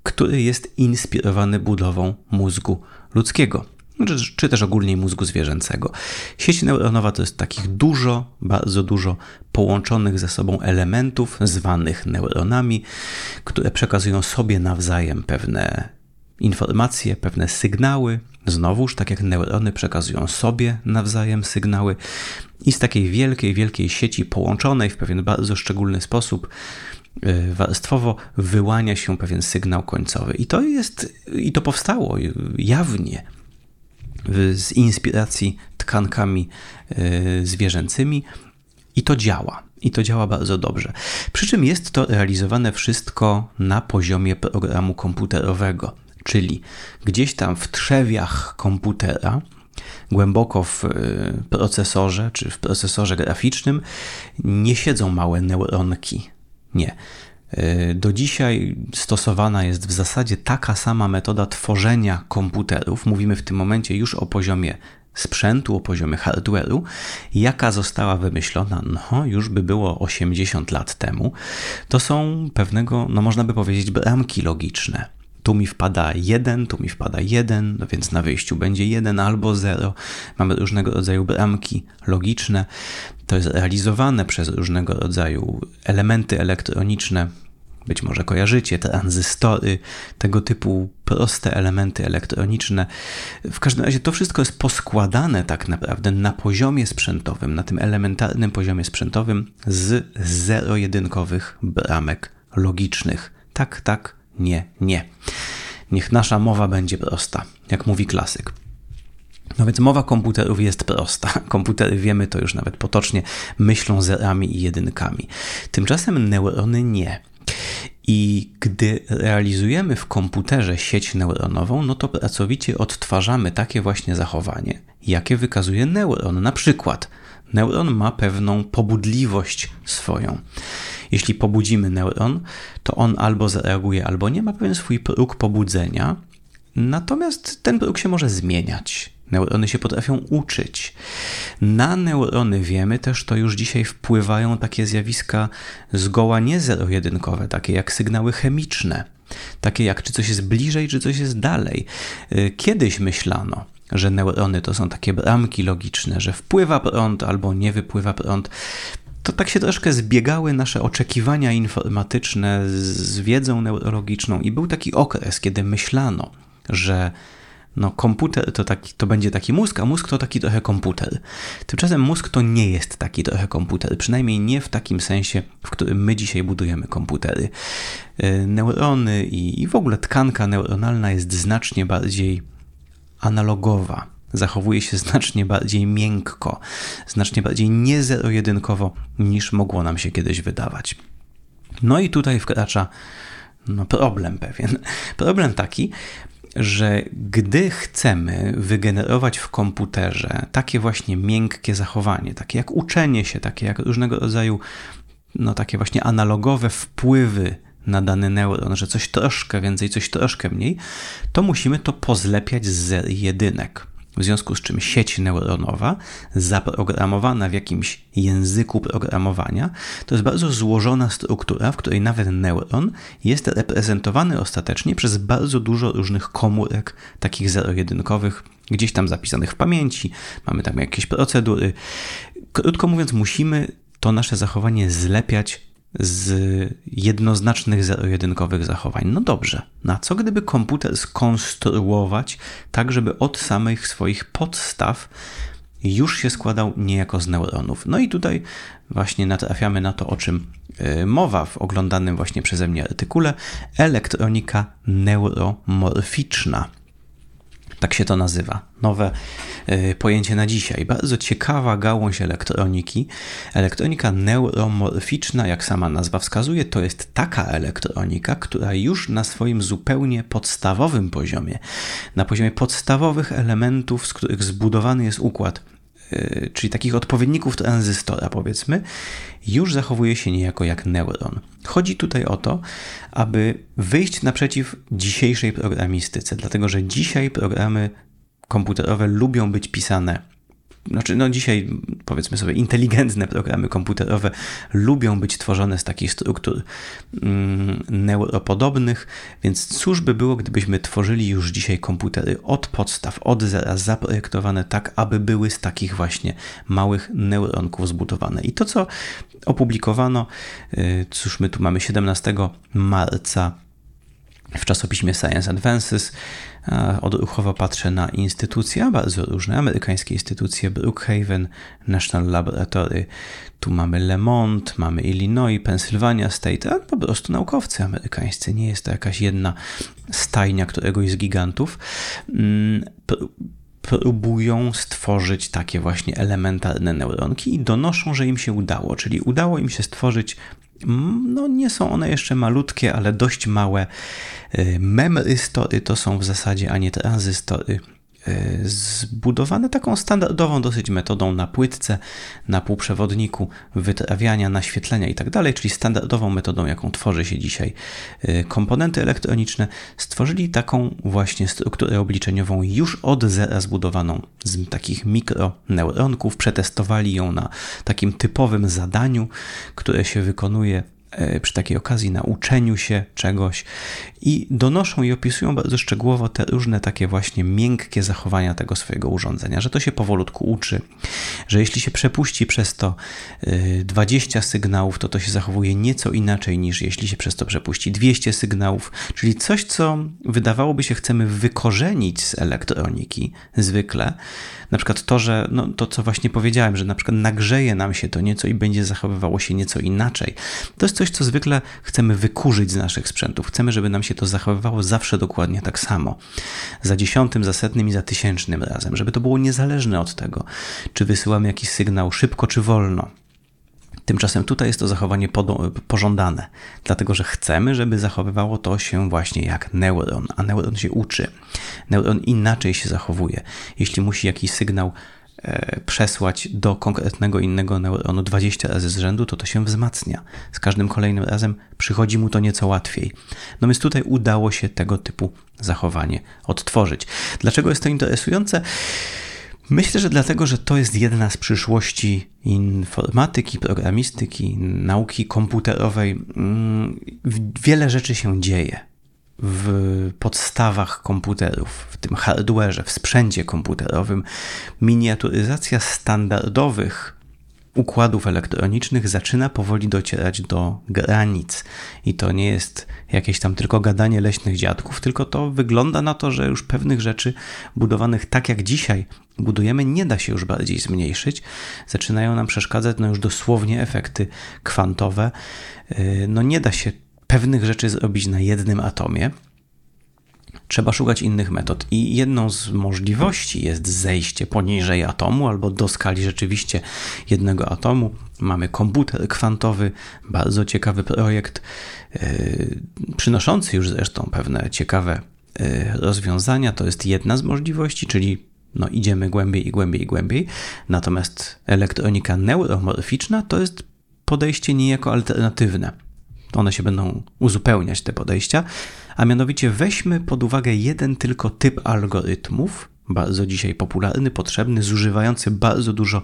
który jest inspirowany budową mózgu ludzkiego czy, czy też ogólnie mózgu zwierzęcego. Sieć neuronowa to jest takich dużo, bardzo dużo połączonych ze sobą elementów zwanych neuronami, które przekazują sobie nawzajem pewne informacje, pewne sygnały. Znowuż, tak jak neurony przekazują sobie nawzajem sygnały, i z takiej wielkiej, wielkiej sieci połączonej w pewien bardzo szczególny sposób y, warstwowo wyłania się pewien sygnał końcowy. I to jest, i to powstało jawnie z inspiracji tkankami e, zwierzęcymi i to działa. I to działa bardzo dobrze. Przy czym jest to realizowane wszystko na poziomie programu komputerowego, czyli gdzieś tam w trzewiach komputera, głęboko w e, procesorze czy w procesorze graficznym nie siedzą małe neuronki. Nie. E, do dzisiaj stosowana jest w zasadzie taka sama metoda tworzenia komputerów. Mówimy w tym momencie już o poziomie sprzętu, o poziomie hardware'u, jaka została wymyślona, no już by było 80 lat temu. To są pewnego, no można by powiedzieć, bramki logiczne. Tu mi wpada 1, tu mi wpada 1, no więc na wyjściu będzie 1 albo 0. Mamy różnego rodzaju bramki logiczne. To jest realizowane przez różnego rodzaju elementy elektroniczne, być może kojarzycie, tranzystory, tego typu proste elementy elektroniczne. W każdym razie to wszystko jest poskładane tak naprawdę na poziomie sprzętowym, na tym elementarnym poziomie sprzętowym z zero-jedynkowych bramek logicznych. Tak, tak, nie, nie. Niech nasza mowa będzie prosta, jak mówi klasyk. No więc mowa komputerów jest prosta. Komputery, wiemy to już nawet potocznie, myślą zerami i jedynkami. Tymczasem neurony nie. I gdy realizujemy w komputerze sieć neuronową, no to pracowicie odtwarzamy takie właśnie zachowanie, jakie wykazuje neuron. Na przykład, neuron ma pewną pobudliwość swoją. Jeśli pobudzimy neuron, to on albo zareaguje, albo nie ma pewien swój próg pobudzenia, natomiast ten próg się może zmieniać. Neurony się potrafią uczyć. Na neurony wiemy też, to już dzisiaj wpływają takie zjawiska zgoła nie zero-jedynkowe, takie jak sygnały chemiczne, takie jak czy coś jest bliżej, czy coś jest dalej. Y, kiedyś myślano, że neurony to są takie bramki logiczne, że wpływa prąd albo nie wypływa prąd. To tak się troszkę zbiegały nasze oczekiwania informatyczne z wiedzą neurologiczną, i był taki okres, kiedy myślano, że no, komputer to, taki, to będzie taki mózg, a mózg to taki trochę komputer. Tymczasem mózg to nie jest taki trochę komputer, przynajmniej nie w takim sensie, w którym my dzisiaj budujemy komputery. E, neurony i, i w ogóle tkanka neuronalna jest znacznie bardziej analogowa, zachowuje się znacznie bardziej miękko, znacznie bardziej niezero-jedynkowo niż mogło nam się kiedyś wydawać. No i tutaj wkracza no, problem pewien. Problem taki, że gdy chcemy wygenerować w komputerze takie właśnie miękkie zachowanie, takie jak uczenie się, takie jak różnego rodzaju, no takie właśnie analogowe wpływy na dany neuron, że coś troszkę więcej, coś troszkę mniej, to musimy to pozlepiać z jedynek. W związku z czym sieć neuronowa, zaprogramowana w jakimś języku programowania, to jest bardzo złożona struktura, w której nawet neuron jest reprezentowany ostatecznie przez bardzo dużo różnych komórek, takich zero-jedynkowych, gdzieś tam zapisanych w pamięci. Mamy tam jakieś procedury. Krótko mówiąc, musimy to nasze zachowanie zlepiać z jednoznacznych zero-jedynkowych zachowań. No dobrze, na co gdyby komputer skonstruować tak, żeby od samych swoich podstaw już się składał niejako z neuronów. No i tutaj właśnie natrafiamy na to, o czym y, mowa w oglądanym właśnie przeze mnie artykule elektronika neuromorficzna. Tak się to nazywa. Nowe y, pojęcie na dzisiaj. Bardzo ciekawa gałąź elektroniki. Elektronika neuromorficzna, jak sama nazwa wskazuje, to jest taka elektronika, która już na swoim zupełnie podstawowym poziomie, na poziomie podstawowych elementów, z których zbudowany jest układ czyli takich odpowiedników tranzystora, powiedzmy, już zachowuje się niejako jak neuron. Chodzi tutaj o to, aby wyjść naprzeciw dzisiejszej programistyce, dlatego że dzisiaj programy komputerowe lubią być pisane znaczy, no dzisiaj powiedzmy sobie, inteligentne programy komputerowe lubią być tworzone z takich struktur mm, neuropodobnych, więc cóż by było, gdybyśmy tworzyli już dzisiaj komputery od podstaw, od zera, zaprojektowane tak, aby były z takich właśnie małych neuronków zbudowane. I to, co opublikowano, y, cóż my tu mamy 17 marca w czasopiśmie Science Advances. Odruchowo patrzę na instytucje, bardzo różne, amerykańskie instytucje, Brookhaven, National Laboratory, tu mamy Le Monde, mamy Illinois, Pennsylvania State, a po prostu naukowcy amerykańscy, nie jest to jakaś jedna stajnia któregoś z gigantów. Mm, próbują stworzyć takie właśnie elementarne neuronki i donoszą, że im się udało, czyli udało im się stworzyć no nie są one jeszcze malutkie, ale dość małe. Y, memrystory to są w zasadzie, a nie tranzystory zbudowane taką standardową dosyć metodą na płytce, na półprzewodniku, wytrawiania, naświetlenia itd., tak czyli standardową metodą, jaką tworzy się dzisiaj e, komponenty elektroniczne, stworzyli taką właśnie strukturę obliczeniową już od zera zbudowaną z takich mikroneuronków, przetestowali ją na takim typowym zadaniu, które się wykonuje E, przy takiej okazji na uczeniu się czegoś i donoszą i opisują bardzo szczegółowo te różne takie właśnie miękkie zachowania tego swojego urządzenia, że to się powolutku uczy, że jeśli się przepuści przez to 20 e, sygnałów, to to się zachowuje nieco inaczej niż jeśli się przez to przepuści 200 sygnałów, czyli coś, co wydawałoby się chcemy wykorzenić z elektroniki zwykle, na przykład to, że no, to, co właśnie powiedziałem, że na przykład nagrzeje nam się to nieco i będzie zachowywało się nieco inaczej. To jest coś, co zwykle chcemy wykurzyć z naszych sprzętów. Chcemy, żeby nam się to zachowywało zawsze dokładnie tak samo. Za dziesiątym, za setnym i za tysięcznym razem, żeby to było niezależne od tego, czy wysyłamy jakiś sygnał szybko czy wolno. Tymczasem tutaj jest to zachowanie pożądane, dlatego że chcemy, żeby zachowywało to się właśnie jak neuron, a neuron się uczy. Neuron inaczej się zachowuje. Jeśli musi jakiś sygnał e, przesłać do konkretnego innego neuronu 20 razy z rzędu, to to się wzmacnia. Z każdym kolejnym razem przychodzi mu to nieco łatwiej. No więc tutaj udało się tego typu zachowanie odtworzyć. Dlaczego jest to interesujące? Myślę, że dlatego, że to jest jedna z przyszłości informatyki, programistyki, nauki komputerowej. Mm, wiele rzeczy się dzieje w podstawach komputerów, w tym hardwareze, w sprzęcie komputerowym. Miniaturyzacja standardowych układów elektronicznych zaczyna powoli docierać do granic. I to nie jest jakieś tam tylko gadanie leśnych dziadków, tylko to wygląda na to, że już pewnych rzeczy budowanych tak jak dzisiaj budujemy, nie da się już bardziej zmniejszyć. Zaczynają nam przeszkadzać no już dosłownie efekty kwantowe. Yy, no nie da się pewnych rzeczy zrobić na jednym atomie. Trzeba szukać innych metod. I jedną z możliwości jest zejście poniżej atomu albo do skali rzeczywiście jednego atomu. Mamy komputer kwantowy, bardzo ciekawy projekt, yy, przynoszący już zresztą pewne ciekawe yy, rozwiązania. To jest jedna z możliwości, czyli no, idziemy głębiej i głębiej i głębiej. Natomiast elektronika neuromorficzna to jest podejście niejako alternatywne. One się będą uzupełniać, te podejścia, a mianowicie weźmy pod uwagę jeden tylko typ algorytmów, bardzo dzisiaj popularny, potrzebny, zużywający bardzo dużo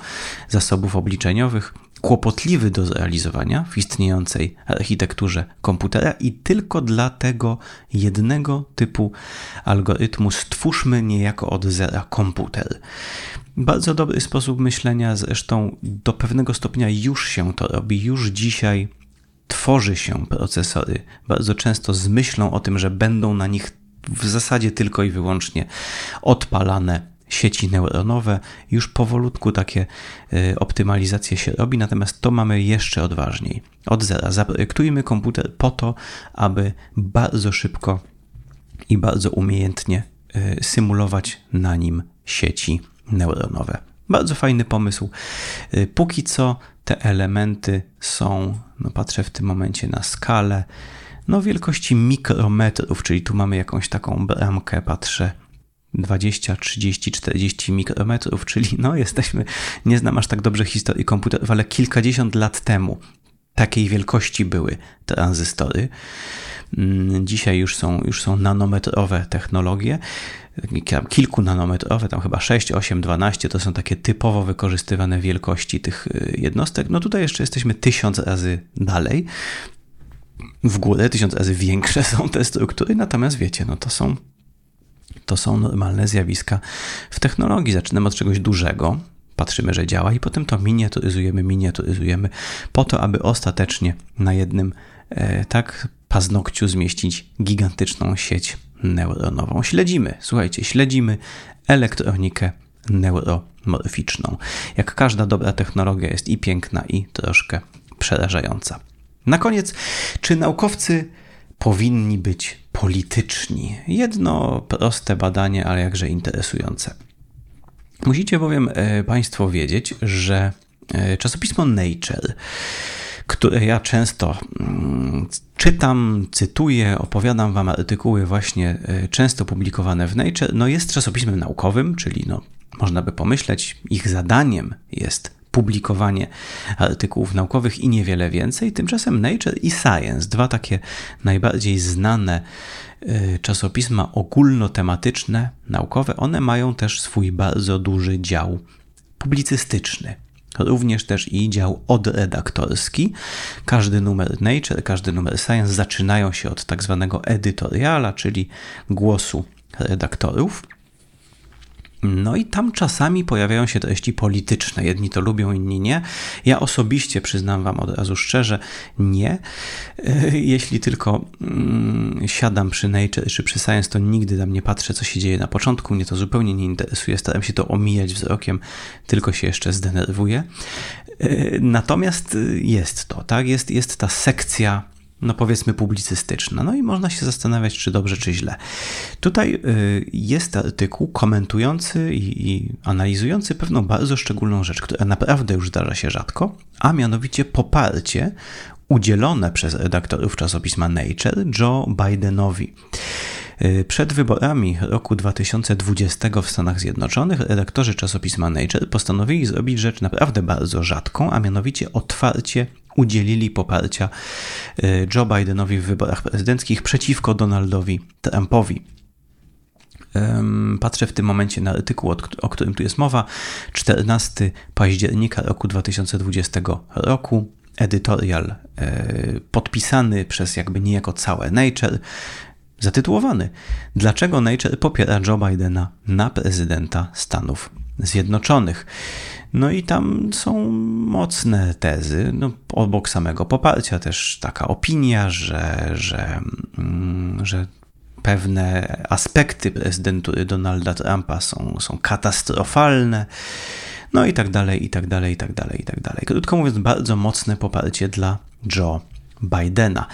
zasobów obliczeniowych, kłopotliwy do zrealizowania w istniejącej architekturze komputera i tylko dla tego jednego typu algorytmu stwórzmy niejako od zera komputer. Bardzo dobry sposób myślenia, zresztą do pewnego stopnia już się to robi, już dzisiaj tworzy się procesory, bardzo często z myślą o tym, że będą na nich w zasadzie tylko i wyłącznie odpalane sieci neuronowe. Już powolutku takie y, optymalizacje się robi, natomiast to mamy jeszcze odważniej. Od zera zaprojektujmy komputer po to, aby bardzo szybko i bardzo umiejętnie y, symulować na nim sieci neuronowe. Bardzo fajny pomysł. Y, póki co te elementy są, no patrzę w tym momencie na skalę, no wielkości mikrometrów, czyli tu mamy jakąś taką bramkę, patrzę 20, 30, 40 mikrometrów, czyli no jesteśmy, nie znam aż tak dobrze historii komputerów, ale kilkadziesiąt lat temu takiej wielkości były tranzystory. Mm, dzisiaj już są, już są nanometrowe technologie, kilku nanometrowe, tam chyba 6, 8, 12 to są takie typowo wykorzystywane wielkości tych y, jednostek. No tutaj jeszcze jesteśmy tysiąc razy dalej. W górę tysiąc razy większe są te struktury, natomiast wiecie, no to są to są normalne zjawiska w technologii. Zaczynamy od czegoś dużego, patrzymy, że działa i potem to miniaturyzujemy, miniaturyzujemy po to, aby ostatecznie na jednym e, tak paznokciu zmieścić gigantyczną sieć neuronową. Śledzimy, słuchajcie, śledzimy elektronikę neuromorficzną. Jak każda dobra technologia jest i piękna, i troszkę przerażająca. Na koniec, czy naukowcy powinni być polityczni? Jedno proste badanie, ale jakże interesujące. Musicie bowiem e, Państwo wiedzieć, że e, czasopismo Nature które ja często mm, czytam, cytuję, opowiadam Wam artykuły właśnie e, często publikowane w Nature, no jest czasopismem naukowym, czyli no, można by pomyśleć, ich zadaniem jest publikowanie artykułów naukowych i niewiele więcej. Tymczasem Nature i Science, dwa takie najbardziej znane e, czasopisma ogólnotematyczne, naukowe, one mają też swój bardzo duży dział publicystyczny. Również też i dział odredaktorski. Każdy numer Nature, każdy numer Science zaczynają się od tak zwanego edytoriala, czyli głosu redaktorów. No i tam czasami pojawiają się treści polityczne. Jedni to lubią, inni nie. Ja osobiście przyznam Wam od razu szczerze, nie. E, jeśli tylko mm, siadam przy Nature czy przy Science, to nigdy tam nie patrzę, co się dzieje na początku. Mnie to zupełnie nie interesuje. Staram się to omijać wzrokiem, tylko się jeszcze zdenerwuję. E, natomiast jest to, tak? Jest, jest ta sekcja no powiedzmy publicystyczna. No i można się zastanawiać, czy dobrze, czy źle. Tutaj y, jest artykuł komentujący i, analizujący pewną bardzo szczególną rzecz, która naprawdę już zdarza się rzadko, a mianowicie poparcie udzielone przez redaktorów czasopisma Nature Joe Bidenowi. Y, przed wyborami roku 2020 w Stanach Zjednoczonych redaktorzy czasopisma Nature postanowili zrobić rzecz naprawdę bardzo rzadką, a mianowicie otwarcie udzielili poparcia y, Joe Bidenowi w wyborach prezydenckich przeciwko Donaldowi Trumpowi. Patrzę w tym momencie na artykuł, o którym tu jest mowa. 14 października roku 2020 roku. Edytorial y, podpisany przez jakby niejako całe Nature, zatytułowany Dlaczego Nature popiera Joe Bidena na prezydenta Stanów Zjednoczonych? No i tam są mocne tezy, no, obok samego poparcia też taka opinia, że, że, mm, że pewne aspekty prezydentury Donalda Trumpa są, są katastrofalne. No i tak dalej, i tak dalej, i tak dalej, i tak dalej. Krótko mówiąc, bardzo mocne poparcie dla Joe Bidena.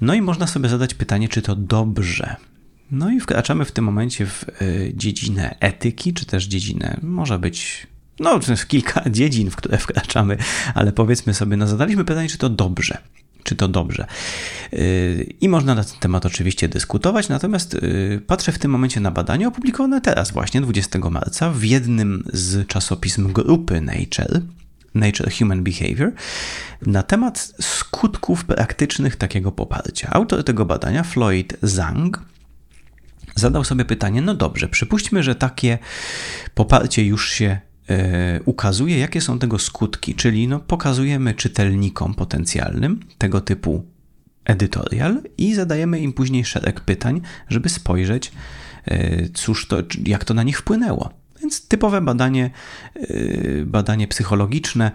No i można sobie zadać pytanie, czy to dobrze. No i wkraczamy w tym momencie w dziedzinę etyki, czy też dziedzinę, może być no, kilka dziedzin, w które wkraczamy, ale powiedzmy sobie, no zadaliśmy pytanie, czy to dobrze. Czy to dobrze? Yy, I można na ten temat oczywiście dyskutować, natomiast yy, patrzę w tym momencie na badania opublikowane teraz, właśnie 20 marca, w jednym z czasopism grupy Nature, Nature Human Behavior, na temat skutków praktycznych takiego poparcia. Autor tego badania, Floyd Zhang, zadał sobie pytanie: no dobrze, przypuśćmy, że takie poparcie już się ukazuje, jakie są tego skutki, czyli no, pokazujemy czytelnikom potencjalnym tego typu edytorial i zadajemy im później szereg pytań, żeby spojrzeć, e, cóż to, jak to na nich wpłynęło. Więc typowe badanie, e, badanie psychologiczne,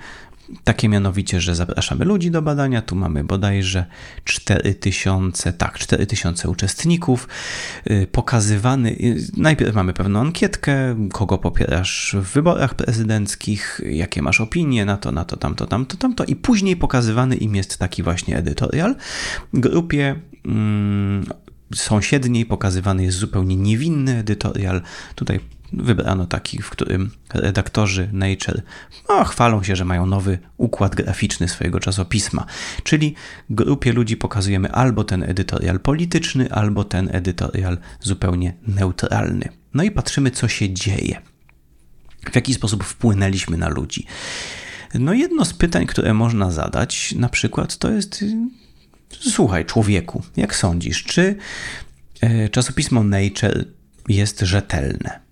takie mianowicie, że zapraszamy ludzi do badania. Tu mamy bodajże 4000, tak, 4000 uczestników. Y, pokazywany, y, najpierw mamy pewną ankietkę, kogo popierasz w wyborach prezydenckich, jakie masz opinie na to, na to, tamto, tamto, tamto. I później pokazywany im jest taki właśnie edytorial. Grupie mm, sąsiedniej pokazywany jest zupełnie niewinny edytorial. Tutaj wybrano taki, w którym redaktorzy Nature no, chwalą się, że mają nowy układ graficzny swojego czasopisma. Czyli grupie ludzi pokazujemy albo ten edytorial polityczny, albo ten edytorial zupełnie neutralny. No i patrzymy, co się dzieje. W jaki sposób wpłynęliśmy na ludzi. No, jedno z pytań, które można zadać, na przykład, to jest: Słuchaj, człowieku, jak sądzisz, czy e, czasopismo Nature jest rzetelne?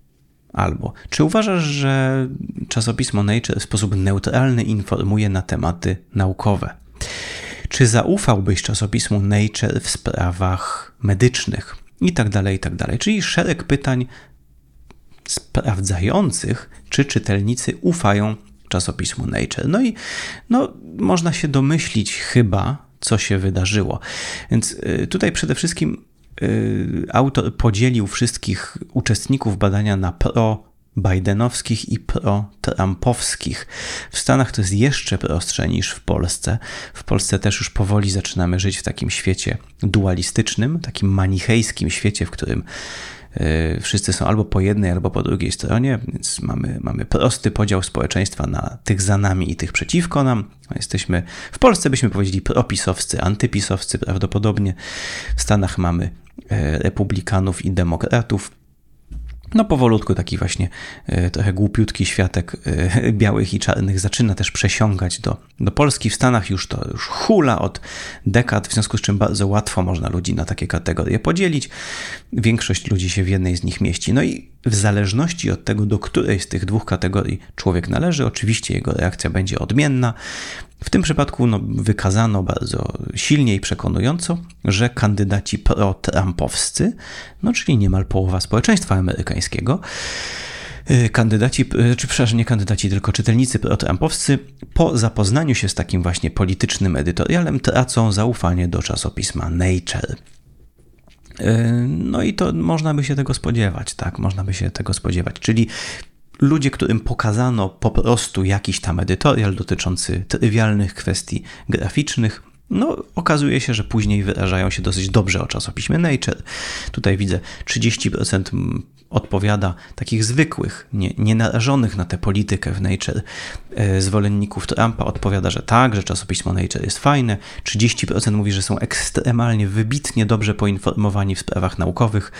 Albo czy uważasz, że czasopismo Nature w sposób neutralny informuje na tematy naukowe? Czy zaufałbyś czasopismu Nature w sprawach medycznych? I tak dalej, i tak dalej. Czyli szereg pytań sprawdzających, czy czytelnicy ufają czasopismu Nature. No i no, można się domyślić chyba, co się wydarzyło. Więc y, tutaj przede wszystkim autor podzielił wszystkich uczestników badania na pro Bidenowskich i pro-Trumpowskich. W Stanach to jest jeszcze prostsze niż w Polsce. W Polsce też już powoli zaczynamy żyć w takim świecie dualistycznym, takim manichejskim świecie, w którym y, wszyscy są albo po jednej, albo po drugiej stronie, więc mamy, mamy prosty podział społeczeństwa na tych za nami i tych przeciwko nam. Jesteśmy, w Polsce byśmy powiedzieli propisowscy, antypisowcy prawdopodobnie. W Stanach mamy republikanów i demokratów. No powolutku taki właśnie e, trochę głupiutki światek e, białych i czarnych zaczyna też przesiągać do, do Polski. W Stanach już to już hula od dekad, w związku z czym bardzo łatwo można ludzi na takie kategorie podzielić. Większość ludzi się w jednej z nich mieści. No i w zależności od tego, do której z tych dwóch kategorii człowiek należy, oczywiście jego reakcja będzie odmienna. W tym przypadku no, wykazano bardzo silnie i przekonująco, że kandydaci pro-trumpowscy, no czyli niemal połowa społeczeństwa amerykańskiego, y, kandydaci, y, czy przepraszam, nie kandydaci, tylko czytelnicy pro-trumpowscy po zapoznaniu się z takim właśnie politycznym edytorialem tracą zaufanie do czasopisma Nature. Y, no i to można by się tego spodziewać, tak? Można by się tego spodziewać. Czyli ludzie, którym pokazano po prostu jakiś tam edytorial dotyczący trywialnych kwestii graficznych, no, okazuje się, że później wyrażają się dosyć dobrze o czasopiśmie Nature. Tutaj widzę 30% odpowiada takich zwykłych, nie, narażonych na tę politykę w Nature e, zwolenników Trumpa odpowiada, że tak, że czasopismo Nature jest fajne. 30% mówi, że są ekstremalnie, wybitnie dobrze poinformowani w sprawach naukowych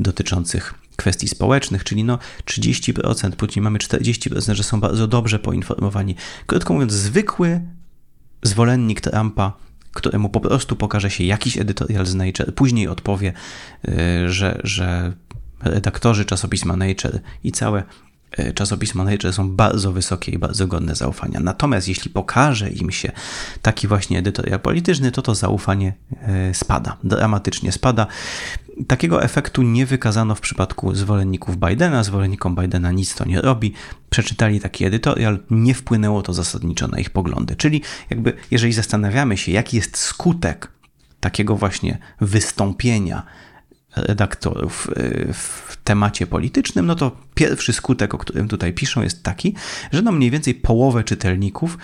dotyczących kwestii społecznych, czyli no 30%, później mamy 40%, że są bardzo dobrze poinformowani. Krótko mówiąc, zwykły zwolennik Trumpa, któremu po prostu pokaże się jakiś editorial z Nature, później odpowie, y, że, że redaktorzy czasopisma Nature i całe y, czasopisma Nature są bardzo wysokie i bardzo godne zaufania. Natomiast jeśli pokaże im się taki właśnie edytorial polityczny, to to zaufanie y, spada, dramatycznie spada. Takiego efektu nie wykazano w przypadku zwolenników Bidena. Zwolennikom Bidena nic to nie robi. Przeczytali taki edytorial, nie wpłynęło to zasadniczo na ich poglądy. Czyli jakby, jeżeli zastanawiamy się, jaki jest skutek takiego właśnie wystąpienia redaktorów y, w temacie politycznym, no to pierwszy skutek, o którym tutaj piszą, jest taki, że no mniej więcej połowę czytelników,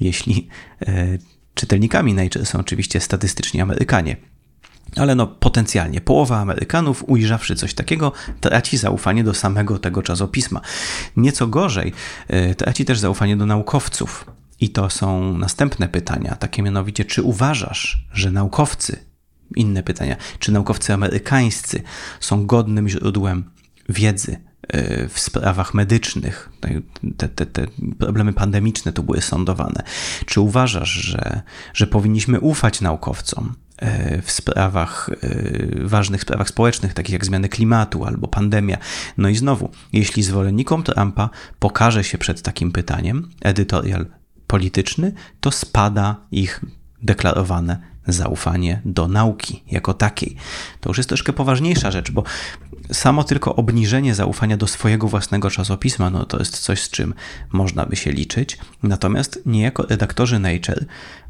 jeśli e, czytelnikami Nature są oczywiście statystycznie Amerykanie, ale no potencjalnie połowa Amerykanów, ujrzawszy coś takiego, traci zaufanie do samego tego czasopisma. Nieco gorzej, y, traci też zaufanie do naukowców. I to są następne pytania, takie mianowicie, czy uważasz, że naukowcy, inne pytania, czy naukowcy amerykańscy są godnym źródłem wiedzy w sprawach medycznych, te, te, te, problemy pandemiczne tu były sądowane. Czy uważasz, że, że powinniśmy ufać naukowcom, E, w sprawach, e, ważnych sprawach społecznych, takich jak zmiany klimatu albo pandemia. No i znowu, jeśli zwolennikom Trumpa pokaże się przed takim pytaniem edytorial polityczny, to spada ich deklarowane zaufanie do nauki jako takiej. To już jest troszkę poważniejsza rzecz, bo samo tylko obniżenie zaufania do swojego własnego czasopisma, no to jest coś, z czym można by się liczyć. Natomiast niejako redaktorzy Nature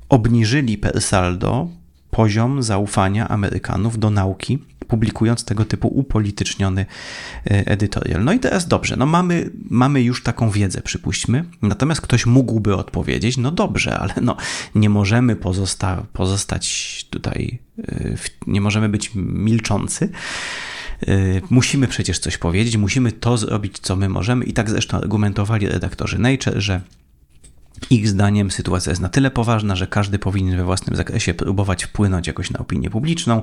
obniżyli per saldo poziom zaufania Amerykanów do nauki, publikując tego typu upolityczniony e, edytorial. No i teraz dobrze, no mamy, mamy już taką wiedzę, przypuśćmy, natomiast ktoś mógłby odpowiedzieć, no dobrze, ale no nie możemy pozosta pozostać tutaj, e, nie możemy być milczący. E, musimy przecież coś powiedzieć, musimy to zrobić, co my możemy, i tak zresztą argumentowali redaktorzy Nature, że ich zdaniem sytuacja jest na tyle poważna, że każdy powinien we własnym zakresie próbować wpłynąć jakoś na opinię publiczną,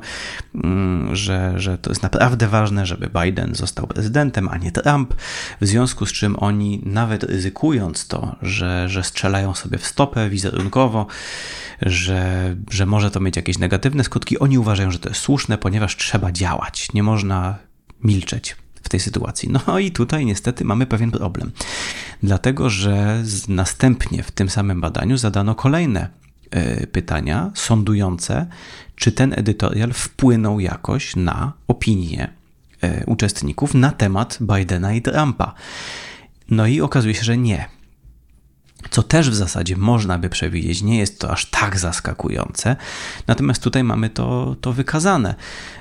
mm, że, że to jest naprawdę ważne, żeby Biden został prezydentem, a nie Trump, w związku z czym oni nawet ryzykując to, że, że strzelają sobie w stopę wizerunkowo, że, że może to mieć jakieś negatywne skutki, oni uważają, że to jest słuszne, ponieważ trzeba działać, nie można milczeć w tej sytuacji. No i tutaj niestety mamy pewien problem, dlatego że następnie w tym samym badaniu zadano kolejne e, pytania sądujące, czy ten edytorial wpłynął jakoś na opinię e, uczestników na temat Bidena i Trumpa. No i okazuje się, że nie co też w zasadzie można by przewidzieć. Nie jest to aż tak zaskakujące. Natomiast tutaj mamy to, to wykazane.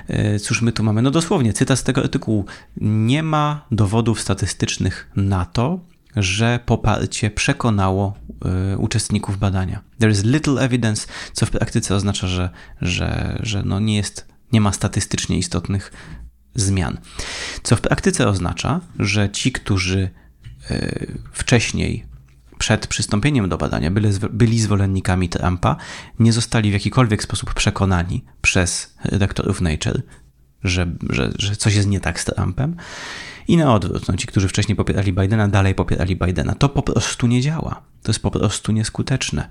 E, cóż my tu mamy? No dosłownie, cytat z tego artykułu. Nie ma dowodów statystycznych na to, że poparcie przekonało y, uczestników badania. There is little evidence, co w praktyce oznacza, że, że, że no nie, jest, nie ma statystycznie istotnych zmian. Co w praktyce oznacza, że ci, którzy y, wcześniej przed przystąpieniem do badania byli, byli zwolennikami Trumpa, nie zostali w jakikolwiek sposób przekonani przez redaktorów Nature, że, że, że coś jest nie tak z Trumpem. I na odwrót, no, ci, którzy wcześniej popierali Bidena, dalej popierali Bidena. To po prostu nie działa. To jest po prostu nieskuteczne.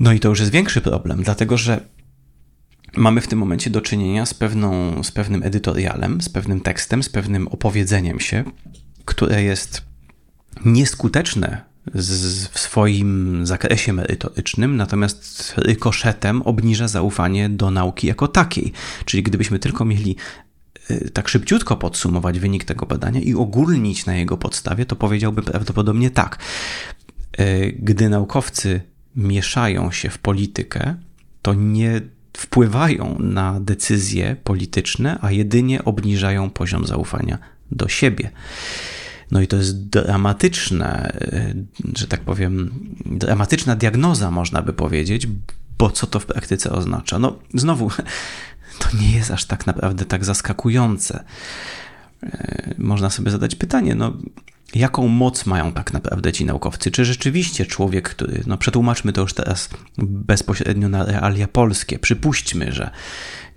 No i to już jest większy problem, dlatego że mamy w tym momencie do czynienia z, pewną, z pewnym edytorialem, z pewnym tekstem, z pewnym opowiedzeniem się, które jest nieskuteczne z, w swoim zakresie merytorycznym, natomiast rykoszetem obniża zaufanie do nauki jako takiej. Czyli gdybyśmy tylko mieli y, tak szybciutko podsumować wynik tego badania i ogólnić na jego podstawie, to powiedziałby prawdopodobnie tak. Y, gdy naukowcy mieszają się w politykę, to nie wpływają na decyzje polityczne, a jedynie obniżają poziom zaufania do siebie. No i to jest dramatyczne, e, że tak powiem, dramatyczna diagnoza, można by powiedzieć, bo co to w praktyce oznacza? No, znowu, to nie jest aż tak naprawdę tak zaskakujące. E, można sobie zadać pytanie, no, jaką moc mają tak naprawdę ci naukowcy? Czy rzeczywiście człowiek, który, no przetłumaczmy to już teraz bezpośrednio na realia polskie, przypuśćmy, że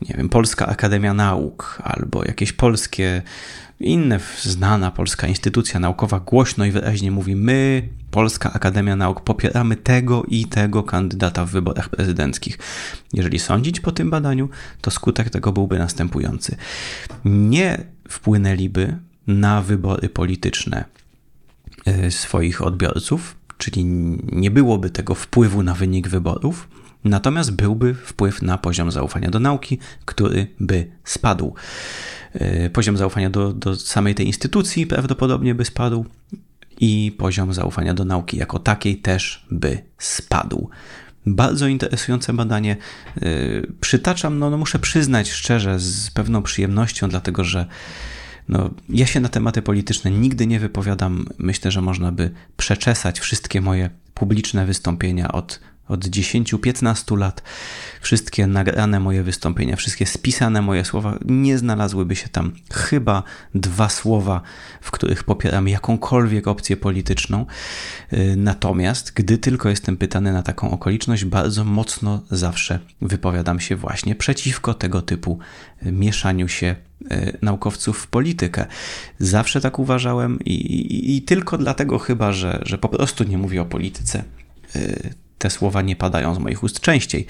nie wiem, Polska Akademia Nauk albo jakieś polskie inne znana polska instytucja naukowa głośno i wyraźnie mówi: My, Polska Akademia Nauk, popieramy tego i tego kandydata w wyborach prezydenckich. Jeżeli sądzić po tym badaniu, to skutek tego byłby następujący. Nie wpłynęliby na wybory polityczne e, swoich odbiorców, czyli nie byłoby tego wpływu na wynik wyborów, natomiast byłby wpływ na poziom zaufania do nauki, który by spadł. E, poziom zaufania do, do samej tej instytucji prawdopodobnie by spadł i poziom zaufania do nauki jako takiej też by spadł. Bardzo interesujące badanie. E, przytaczam, no, no muszę przyznać szczerze, z pewną przyjemnością, dlatego że no, ja się na tematy polityczne nigdy nie wypowiadam. Myślę, że można by przeczesać wszystkie moje publiczne wystąpienia od od 10-15 lat wszystkie nagrane moje wystąpienia, wszystkie spisane moje słowa, nie znalazłyby się tam chyba dwa słowa, w których popieram jakąkolwiek opcję polityczną. Y, natomiast, gdy tylko jestem pytany na taką okoliczność, bardzo mocno zawsze wypowiadam się właśnie przeciwko tego typu y, mieszaniu się y, naukowców w politykę. Zawsze tak uważałem i, i, i tylko dlatego chyba, że, że po prostu nie mówię o polityce te słowa nie padają z moich ust częściej.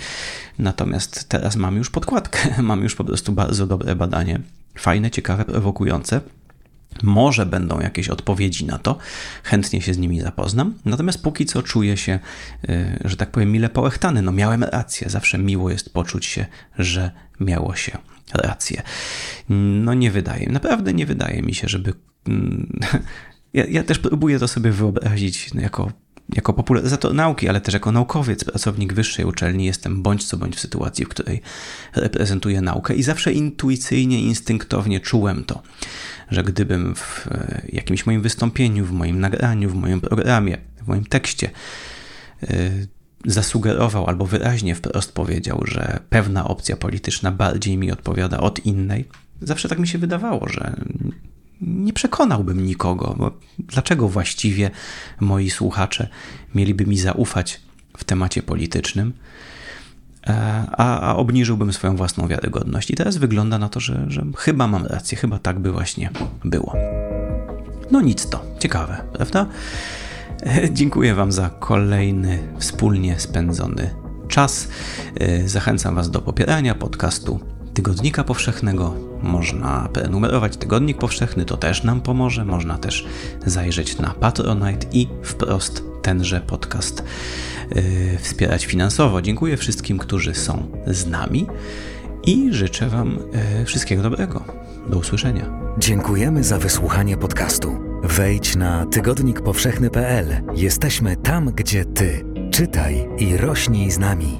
Natomiast teraz mam już podkładkę, mam już po prostu bardzo dobre badanie, fajne, ciekawe, prowokujące. Może będą jakieś odpowiedzi na to, chętnie się z nimi zapoznam. Natomiast póki co czuję się, y, że tak powiem, mile połechtany. No miałem rację, zawsze miło jest poczuć się, że miało się rację. No nie wydaje, naprawdę nie wydaje mi się, żeby. Mm, ja, ja też próbuję to sobie wyobrazić jako jako popularyzator nauki, ale też jako naukowiec, pracownik wyższej uczelni jestem bądź co bądź w sytuacji, w której reprezentuję naukę i zawsze intuicyjnie, instynktownie czułem to, że gdybym w e, jakimś moim wystąpieniu, w moim nagraniu, w moim programie, w moim tekście e, zasugerował albo wyraźnie wprost powiedział, że pewna opcja polityczna bardziej mi odpowiada od innej, zawsze tak mi się wydawało, że nie przekonałbym nikogo, bo dlaczego właściwie moi słuchacze mieliby mi zaufać w temacie politycznym, e, a, a obniżyłbym swoją własną wiarygodność. I teraz wygląda na to, że, że chyba mam rację, chyba tak by właśnie było. No nic to, ciekawe, prawda? E, dziękuję Wam za kolejny wspólnie spędzony czas. E, zachęcam Was do popierania podcastu Tygodnika Powszechnego. Można prenumerować Tygodnik Powszechny, to też nam pomoże. Można też zajrzeć na Patronite i wprost tenże podcast yy, wspierać finansowo. Dziękuję wszystkim, którzy są z nami i życzę Wam yy, wszystkiego dobrego. Do usłyszenia. Dziękujemy za wysłuchanie podcastu. Wejdź na tygodnikpowszechny.pl. Jesteśmy tam, gdzie Ty. Czytaj i rośnij z nami.